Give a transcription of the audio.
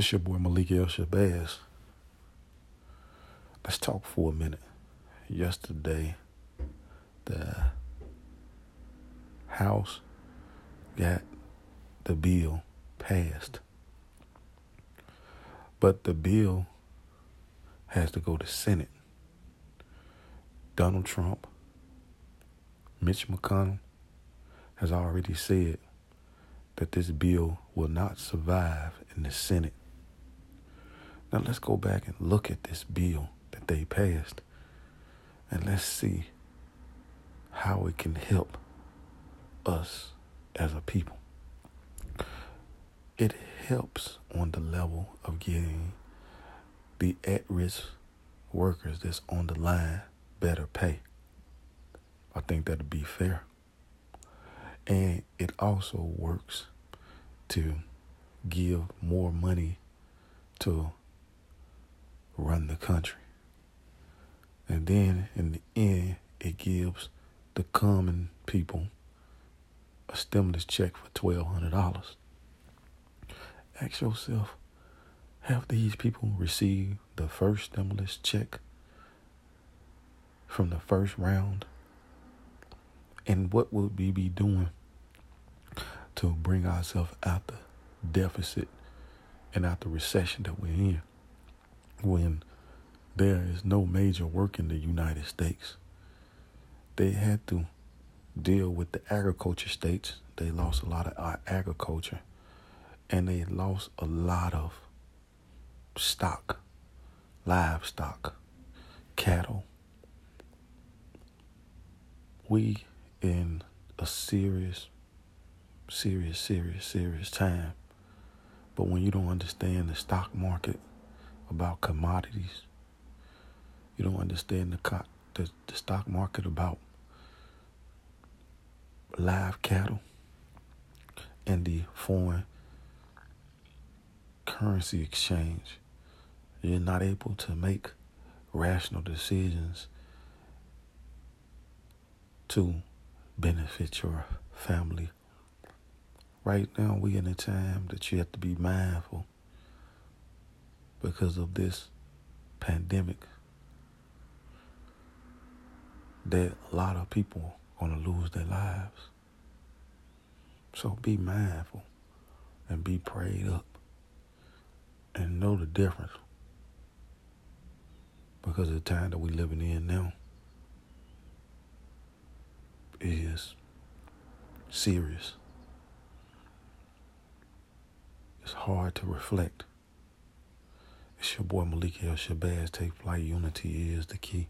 It's your boy Malik El Shabazz. Let's talk for a minute. Yesterday, the House got the bill passed. But the bill has to go to Senate. Donald Trump, Mitch McConnell has already said that this bill will not survive in the Senate. Now let's go back and look at this bill that they passed and let's see how it can help us as a people. It helps on the level of getting the at risk workers that's on the line better pay. I think that'd be fair. And it also works to give more money to run the country. And then in the end, it gives the common people a stimulus check for $1,200. Ask yourself, have these people received the first stimulus check from the first round? And what would we be doing to bring ourselves out the deficit and out the recession that we're in when there is no major work in the United States? They had to deal with the agriculture states. They lost a lot of agriculture and they lost a lot of stock, livestock, cattle. We in a serious serious, serious, serious time. But when you don't understand the stock market about commodities, you don't understand the, co- the, the stock market about live cattle and the foreign currency exchange, you're not able to make rational decisions to benefit your family. Right now we in a time that you have to be mindful because of this pandemic that a lot of people are going to lose their lives. So be mindful and be prayed up and know the difference because of the time that we're living in now is serious. It's hard to reflect. It's your boy Malik El Shabazz. Take flight. Unity is the key.